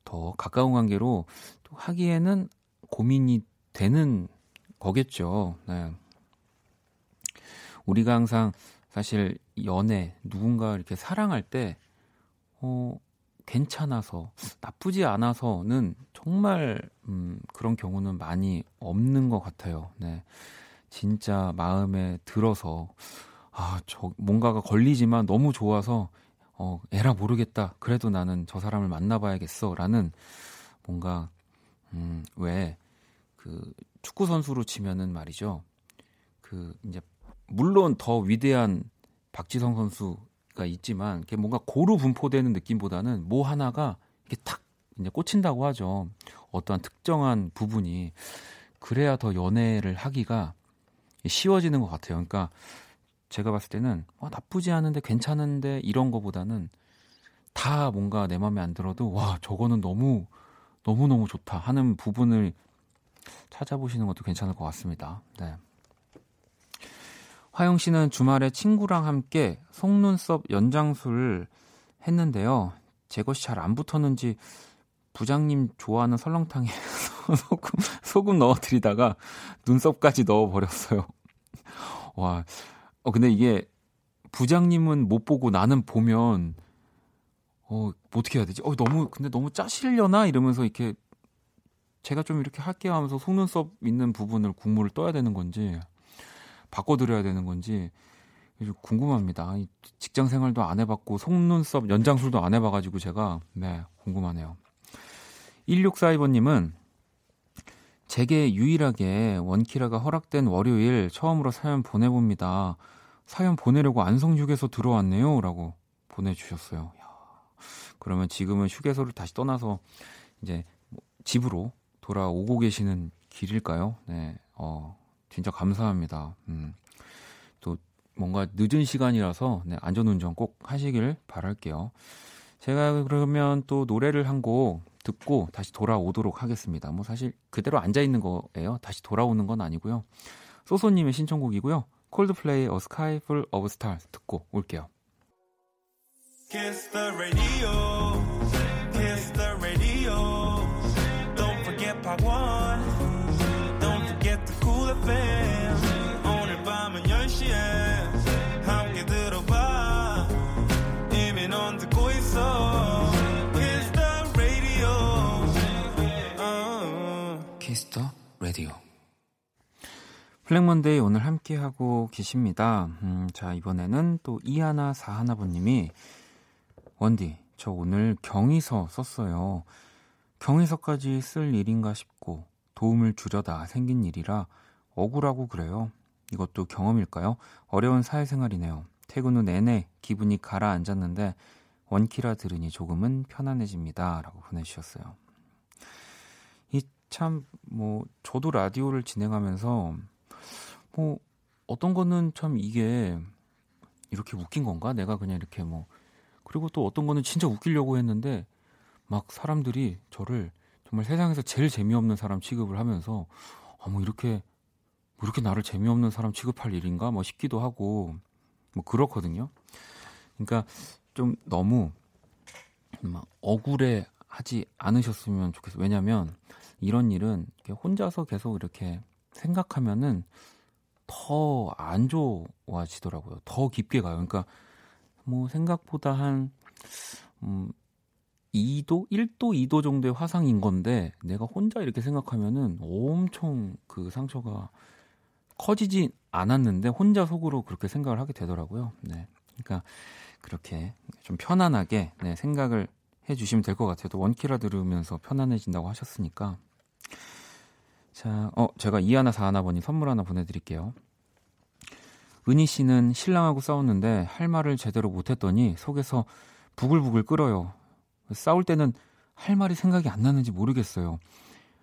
더 가까운 관계로 또 하기에는 고민이 되는 거겠죠. 네. 우리가 항상 사실 연애 누군가 이렇게 사랑할 때 어, 괜찮아서 나쁘지 않아서는 정말 음, 그런 경우는 많이 없는 것 같아요. 네, 진짜 마음에 들어서 아, 저 뭔가가 걸리지만 너무 좋아서 어, 에라 모르겠다. 그래도 나는 저 사람을 만나봐야겠어라는 뭔가 음, 왜 그 축구 선수로 치면은 말이죠. 그 이제 물론 더 위대한 박지성 선수 가 있지만 이게 뭔가 고루 분포되는 느낌보다는 뭐 하나가 이렇게 탁 이제 꽂힌다고 하죠. 어떠한 특정한 부분이 그래야 더 연애를 하기가 쉬워지는 것 같아요. 그러니까 제가 봤을 때는 와, 나쁘지 않은데 괜찮은데 이런 거보다는 다 뭔가 내 마음에 안 들어도 와 저거는 너무 너무 너무 좋다 하는 부분을 찾아보시는 것도 괜찮을 것 같습니다. 네. 화영 씨는 주말에 친구랑 함께 속눈썹 연장술 했는데요. 제 것이 잘 안 붙었는지 부장님 좋아하는 설렁탕에 *laughs* 소금, 소금 넣어드리다가 눈썹까지 넣어버렸어요. *laughs* 와, 어, 근데 이게 부장님은 못 보고 나는 보면, 어, 뭐 어떻게 해야 되지? 어, 너무, 근데 너무 짜시려나? 이러면서 이렇게 제가 좀 이렇게 할게요 하면서 속눈썹 있는 부분을 국물을 떠야 되는 건지. 바꿔드려야 되는 건지 궁금합니다. 직장 생활도 안 해봤고 속눈썹 연장술도 안 해봐가지고 제가 네 궁금하네요. 1642번님은 제게 유일하게 원키라가 허락된 월요일 처음으로 사연 보내봅니다. 사연 보내려고 안성 휴게소 들어왔네요. 라고 보내주셨어요. 야, 그러면 지금은 휴게소를 다시 떠나서 이제 집으로 돌아오고 계시는 길일까요? 네, 어, 진짜 감사합니다. 음. 또 뭔가 늦은 시간이라서 네, 안전운전 꼭 하시길 바랄게요. 제가 그러면 또 노래를 한 곡 듣고 다시 돌아오도록 하겠습니다. 뭐 사실 그대로 앉아 있는 거예요. 다시 돌아오는 건 아니고요. 소소님의 신청곡이고요. 콜드플레이 어 스카이 풀 오브 스타즈 듣고 올게요. Kiss the radio. Kiss the radio. Don't forget part one. Black Monday 오늘 함께하고 계십니다. 음, 자, 이번에는 또 이하나 사하나분님이 원디, 저 오늘 경위서 썼어요. 경위서까지 쓸 일인가 싶고 도움을 주려다 생긴 일이라 억울하고 그래요. 이것도 경험일까요? 어려운 사회생활이네요. 퇴근 후 내내 기분이 가라앉았는데 원키라 들으니 조금은 편안해집니다. 라고 보내주셨어요. 이 참, 뭐, 저도 라디오를 진행하면서, 뭐, 어떤 거는 참 이게 이렇게 웃긴 건가? 내가 그냥 이렇게 뭐, 그리고 또 어떤 거는 진짜 웃기려고 했는데 막 사람들이 저를 정말 세상에서 제일 재미없는 사람 취급을 하면서 아, 뭐 이렇게 뭐 이렇게 나를 재미없는 사람 취급할 일인가 뭐 싶기도 하고 뭐 그렇거든요. 그러니까 좀 너무 막 억울해 하지 않으셨으면 좋겠어요. 왜냐면 이런 일은 혼자서 계속 이렇게 생각하면은 더 안 좋아지더라고요. 더 깊게 가요. 그러니까 뭐 생각보다 한 음, 2도, 1도, 2도 정도의 화상인 건데 내가 혼자 이렇게 생각하면은 엄청 그 상처가 커지지 않았는데 혼자 속으로 그렇게 생각을 하게 되더라고요. 네. 그러니까 그렇게 좀 편안하게 네, 생각을 해 주시면 될 것 같아요. 또 원키라 들으면서 편안해진다고 하셨으니까. 자, 어, 제가 이하나 사하나번이 선물 하나 보내드릴게요. 은희 씨는 신랑하고 싸웠는데 할 말을 제대로 못했더니 속에서 부글부글 끓어요. 싸울 때는 할 말이 생각이 안 나는지 모르겠어요.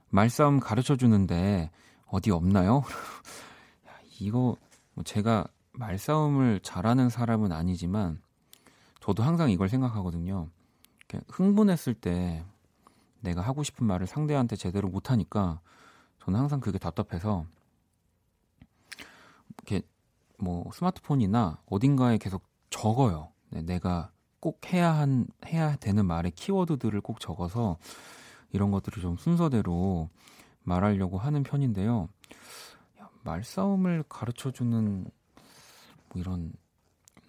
말싸움 가르쳐 주는데 어디 없나요? *laughs* 이거 뭐 제가 말싸움을 잘하는 사람은 아니지만 저도 항상 이걸 생각하거든요. 흥분했을 때 내가 하고 싶은 말을 상대한테 제대로 못하니까 저는 항상 그게 답답해서 이렇게 뭐 스마트폰이나 어딘가에 계속 적어요. 네, 내가 꼭 해야 한 해야 되는 말의 키워드들을 꼭 적어서 이런 것들을 좀 순서대로 말하려고 하는 편인데요. 말싸움을 가르쳐 주는 뭐 이런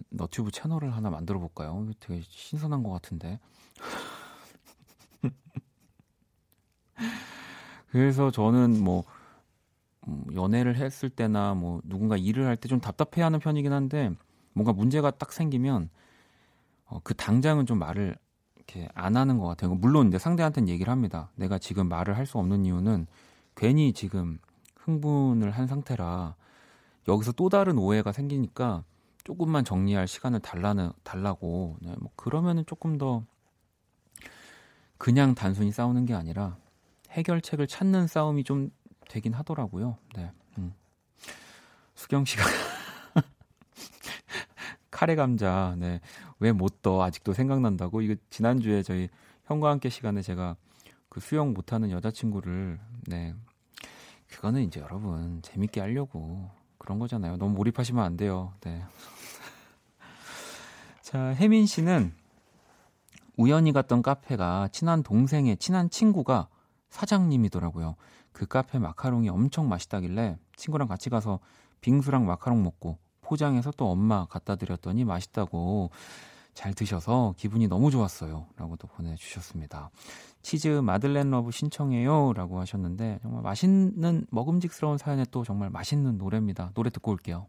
너튜브 채널을 하나 만들어 볼까요? 되게 신선한 것 같은데. *laughs* 그래서 저는 뭐 음, 연애를 했을 때나 뭐 누군가 일을 할 때 좀 답답해하는 편이긴 한데 뭔가 문제가 딱 생기면 어, 그 당장은 좀 말을 이렇게 안 하는 것 같아요. 물론 이제 상대한테는 얘기를 합니다. 내가 지금 말을 할 수 없는 이유는 괜히 지금 흥분을 한 상태라 여기서 또 다른 오해가 생기니까 조금만 정리할 시간을 달라는 달라고 네, 뭐 그러면은 조금 더 그냥 단순히 싸우는 게 아니라 해결책을 찾는 싸움이 좀 되긴 하더라고요. 네. 음. 수경 씨가 *laughs* 카레 감자 네. 왜 못 떠? 아직도 생각난다고. 이거 지난주에 저희 형과 함께 시간에 제가 그 수영 못하는 여자친구를 네. 그거는 이제 여러분 재밌게 하려고 그런 거잖아요. 너무 몰입하시면 안 돼요. 네. *laughs* 자, 혜민 씨는 우연히 갔던 카페가 친한 동생의 친한 친구가 사장님이더라고요. 그 카페 마카롱이 엄청 맛있다길래 친구랑 같이 가서 빙수랑 마카롱 먹고 포장해서 또 엄마 갖다 드렸더니 맛있다고 잘 드셔서 기분이 너무 좋았어요. 라고도 보내주셨습니다. 치즈 Madeleine Love 신청해요. 라고 하셨는데 정말 맛있는 먹음직스러운 사연에 또 정말 맛있는 노래입니다. 노래 듣고 올게요.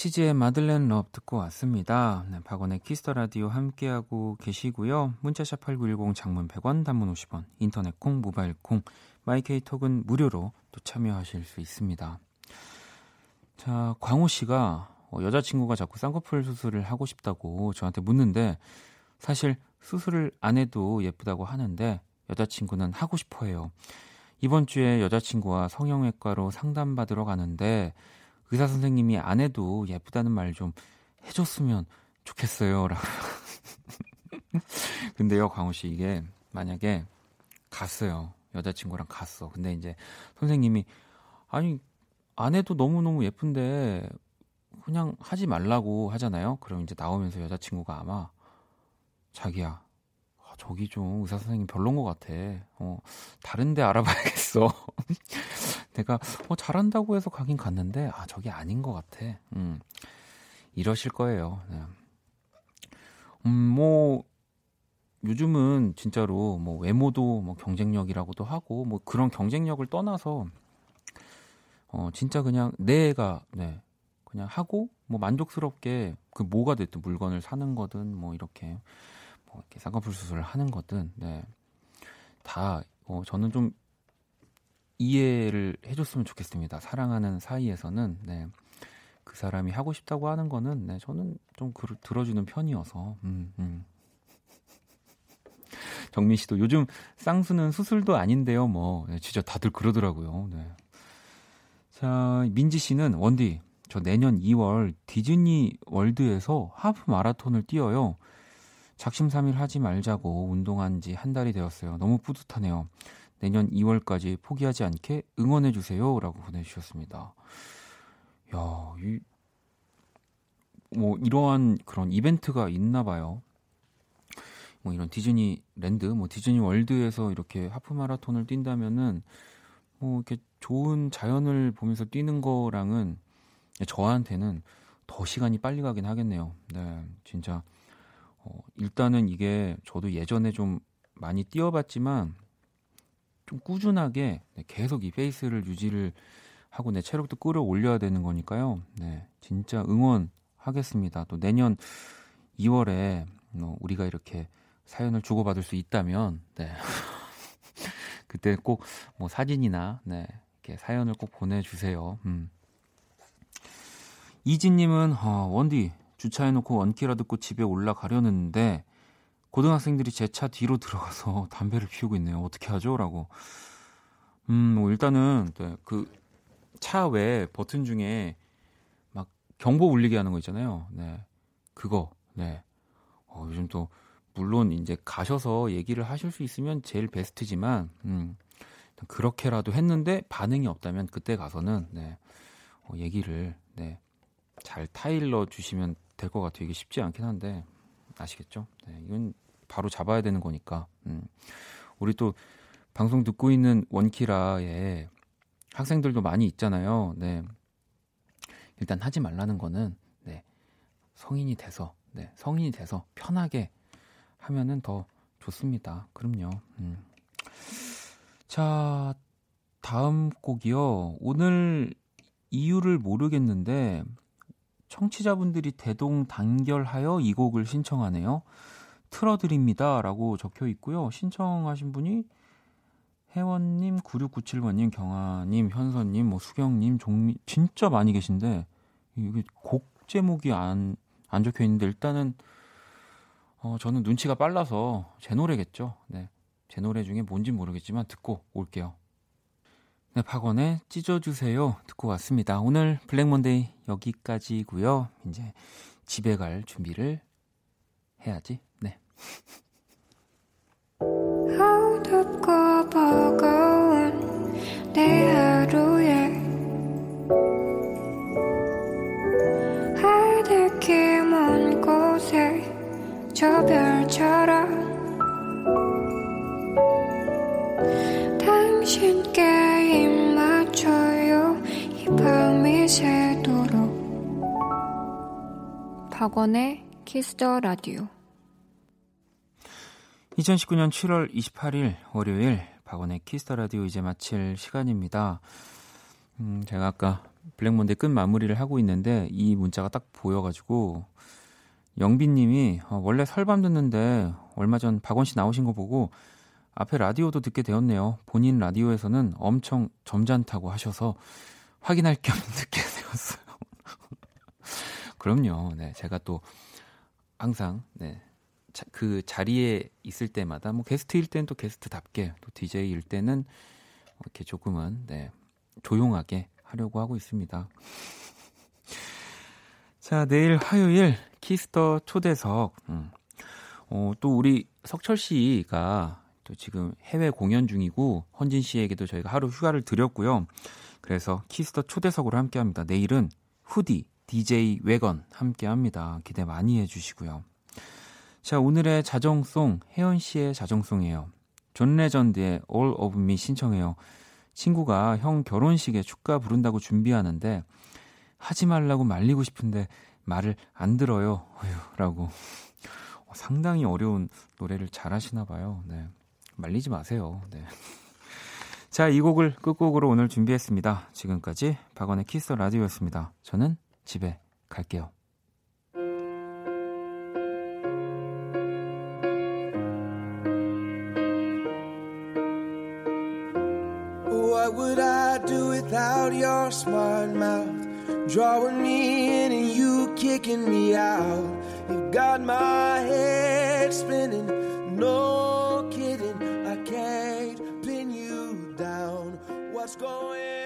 치즈의 Madeleine Love 듣고 왔습니다. 네, 박원의 Kiss the Radio 함께하고 계시고요. 문자샵 8910 장문 100원, 단문 50원, 인터넷 콩, 모바일 콩, 마이케이톡은 무료로 또 참여하실 수 있습니다. 자, 광호 씨가 어, 여자친구가 자꾸 쌍꺼풀 수술을 하고 싶다고 저한테 묻는데 사실 수술을 안 해도 예쁘다고 하는데 여자친구는 하고 싶어 해요. 이번 주에 여자친구와 성형외과로 상담받으러 가는데 의사 선생님이 안 해도 예쁘다는 말 좀 해줬으면 좋겠어요. 라고. *laughs* 근데요, 광호 씨, 이게 만약에 갔어요. 여자친구랑 갔어. 근데 이제 선생님이 아니 안 해도 너무너무 예쁜데 그냥 하지 말라고 하잖아요. 그럼 이제 나오면서 여자친구가 아마 자기야 아, 저기 좀 의사 선생님 별론 것 같아. 어 다른 데 알아봐야겠어. *laughs* 내가 어 잘한다고 해서 가긴 갔는데 아 저기 아닌 것 같아. 음 이러실 거예요. 네. 음뭐 요즘은 진짜로 뭐 외모도 뭐 경쟁력이라고도 하고 뭐 그런 경쟁력을 떠나서 어 진짜 그냥 내가 네 그냥 하고 뭐 만족스럽게 그 뭐가 됐든 물건을 사는 거든 뭐 이렇게 뭐 이렇게 쌍꺼풀 수술을 하는 거든 네다 어 저는 좀 이해를 해줬으면 좋겠습니다. 사랑하는 사이에서는 네. 그 사람이 하고 싶다고 하는 거는 네, 저는 좀 그, 들어주는 편이어서 음, 음. 정민 씨도 요즘 쌍수는 수술도 아닌데요. 뭐 네, 진짜 다들 그러더라고요. 네. 자 민지 씨는 원디 저 내년 2월 디즈니 월드에서 하프 마라톤을 뛰어요. 작심삼일 하지 말자고 운동한 지 한 달이 되었어요. 너무 뿌듯하네요. 내년 2월까지 포기하지 않게 응원해 주세요. 라고 보내주셨습니다. 야, 이, 뭐, 이러한 그런 이벤트가 있나 봐요. 뭐 이런 디즈니 랜드, 뭐 디즈니 월드에서 이렇게 하프 마라톤을 뛴다면은 뭐 이렇게 좋은 자연을 보면서 뛰는 거랑은 저한테는 더 시간이 빨리 가긴 하겠네요. 네, 진짜 어, 일단은 이게 저도 예전에 좀 많이 뛰어봤지만 좀 꾸준하게 네, 계속 이 페이스를 유지를 하고 내 체력도 끌어올려야 되는 거니까요. 네, 진짜 응원하겠습니다. 또 내년 2월에 어, 우리가 이렇게 사연을 주고받을 수 있다면, 네. *laughs* 그때 꼭 뭐 사진이나, 네, 이렇게 사연을 꼭 보내주세요. 음. 이진님은, 어, 원디, 주차해놓고 원키라 듣고 집에 올라가려는데, 고등학생들이 제 차 뒤로 들어가서 *laughs* 담배를 피우고 있네요. 어떻게 하죠? 라고. 음, 뭐, 일단은, 네, 그, 차외 버튼 중에 막 경보 울리게 하는 거 있잖아요. 네. 그거, 네. 어, 요즘 또, 물론 이제 가셔서 얘기를 하실 수 있으면 제일 베스트지만 음, 그렇게라도 했는데 반응이 없다면 그때 가서는 네, 어, 얘기를 네, 잘 타일러 주시면 될 것 같아요. 이게 쉽지 않긴 한데 아시겠죠? 네, 이건 바로 잡아야 되는 거니까. 음. 우리 또 방송 듣고 있는 원키라에 학생들도 많이 있잖아요. 네. 일단 하지 말라는 거는 네. 성인이 돼서 네. 성인이 돼서 편하게 하면은 더 좋습니다. 그럼요. 음. 자, 다음 곡이요. 오늘 이유를 모르겠는데 청취자분들이 대동단결하여 이 곡을 신청하네요. 틀어드립니다. 라고 적혀 있고요. 신청하신 분이 혜원님, 9697번님, 경아님, 현선님, 뭐 수경님, 종미, 진짜 많이 계신데, 이게 곡 제목이 안, 안 적혀 있는데, 일단은 어, 저는 눈치가 빨라서 제 노래겠죠. 네. 제 노래 중에 뭔지 모르겠지만 듣고 올게요. 네, 박원의 찢어주세요. 듣고 왔습니다. 오늘 블랙몬데이 여기까지고요 이제 집에 갈 준비를 해야지. 네. 저 별처럼 박원의 Kiss the Radio 2019년 7월 28일 월요일 박원의 Kiss the Radio 이제 마칠 시간입니다. 음, 제가 아까 Black Monday 끝 마무리를 하고 있는데 이 문자가 딱 보여가지고 영빈님이 어, 원래 설밤 듣는데 얼마 전 박원 씨 나오신 거 보고 앞에 라디오도 듣게 되었네요. 본인 라디오에서는 엄청 점잖다고 하셔서 확인할 겸 *laughs* 듣게 되었어요. 그럼요. 네, 제가 또 항상 네, 자, 그 자리에 있을 때마다 뭐 게스트일 때는 또 게스트답게 또 DJ일 때는 이렇게 조금은 네, 조용하게 하려고 하고 있습니다. *laughs* 자, 내일 화요일 Kiss the 초대석. 음. 어, 또 우리 석철 씨가 또 지금 해외 공연 중이고 헌진 씨에게도 저희가 하루 휴가를 드렸고요. 그래서 Kiss the 초대석으로 함께 합니다. 내일은 후디, DJ 외건 함께 합니다. 기대 많이 해 주시고요. 자, 오늘의 자정송 혜연 씨의 자정송이에요. 존 레전드의 All of Me 신청해요. 친구가 형 결혼식에 축가 부른다고 준비하는데 하지 말라고 말리고 싶은데 말을 안 들어요. 라고. 어, 상당히 어려운 노래를 잘 하시나 봐요. 네. 말리지 마세요. 네. 자, 이 곡을 끝곡으로 오늘 준비했습니다. 지금까지 박원의 키스 라디오였습니다. 저는 집에 갈게요. What would I do without your smart mouth? Drawing me in and you kicking me out. You got my head spinning. No kidding, I can't pin you down. What's going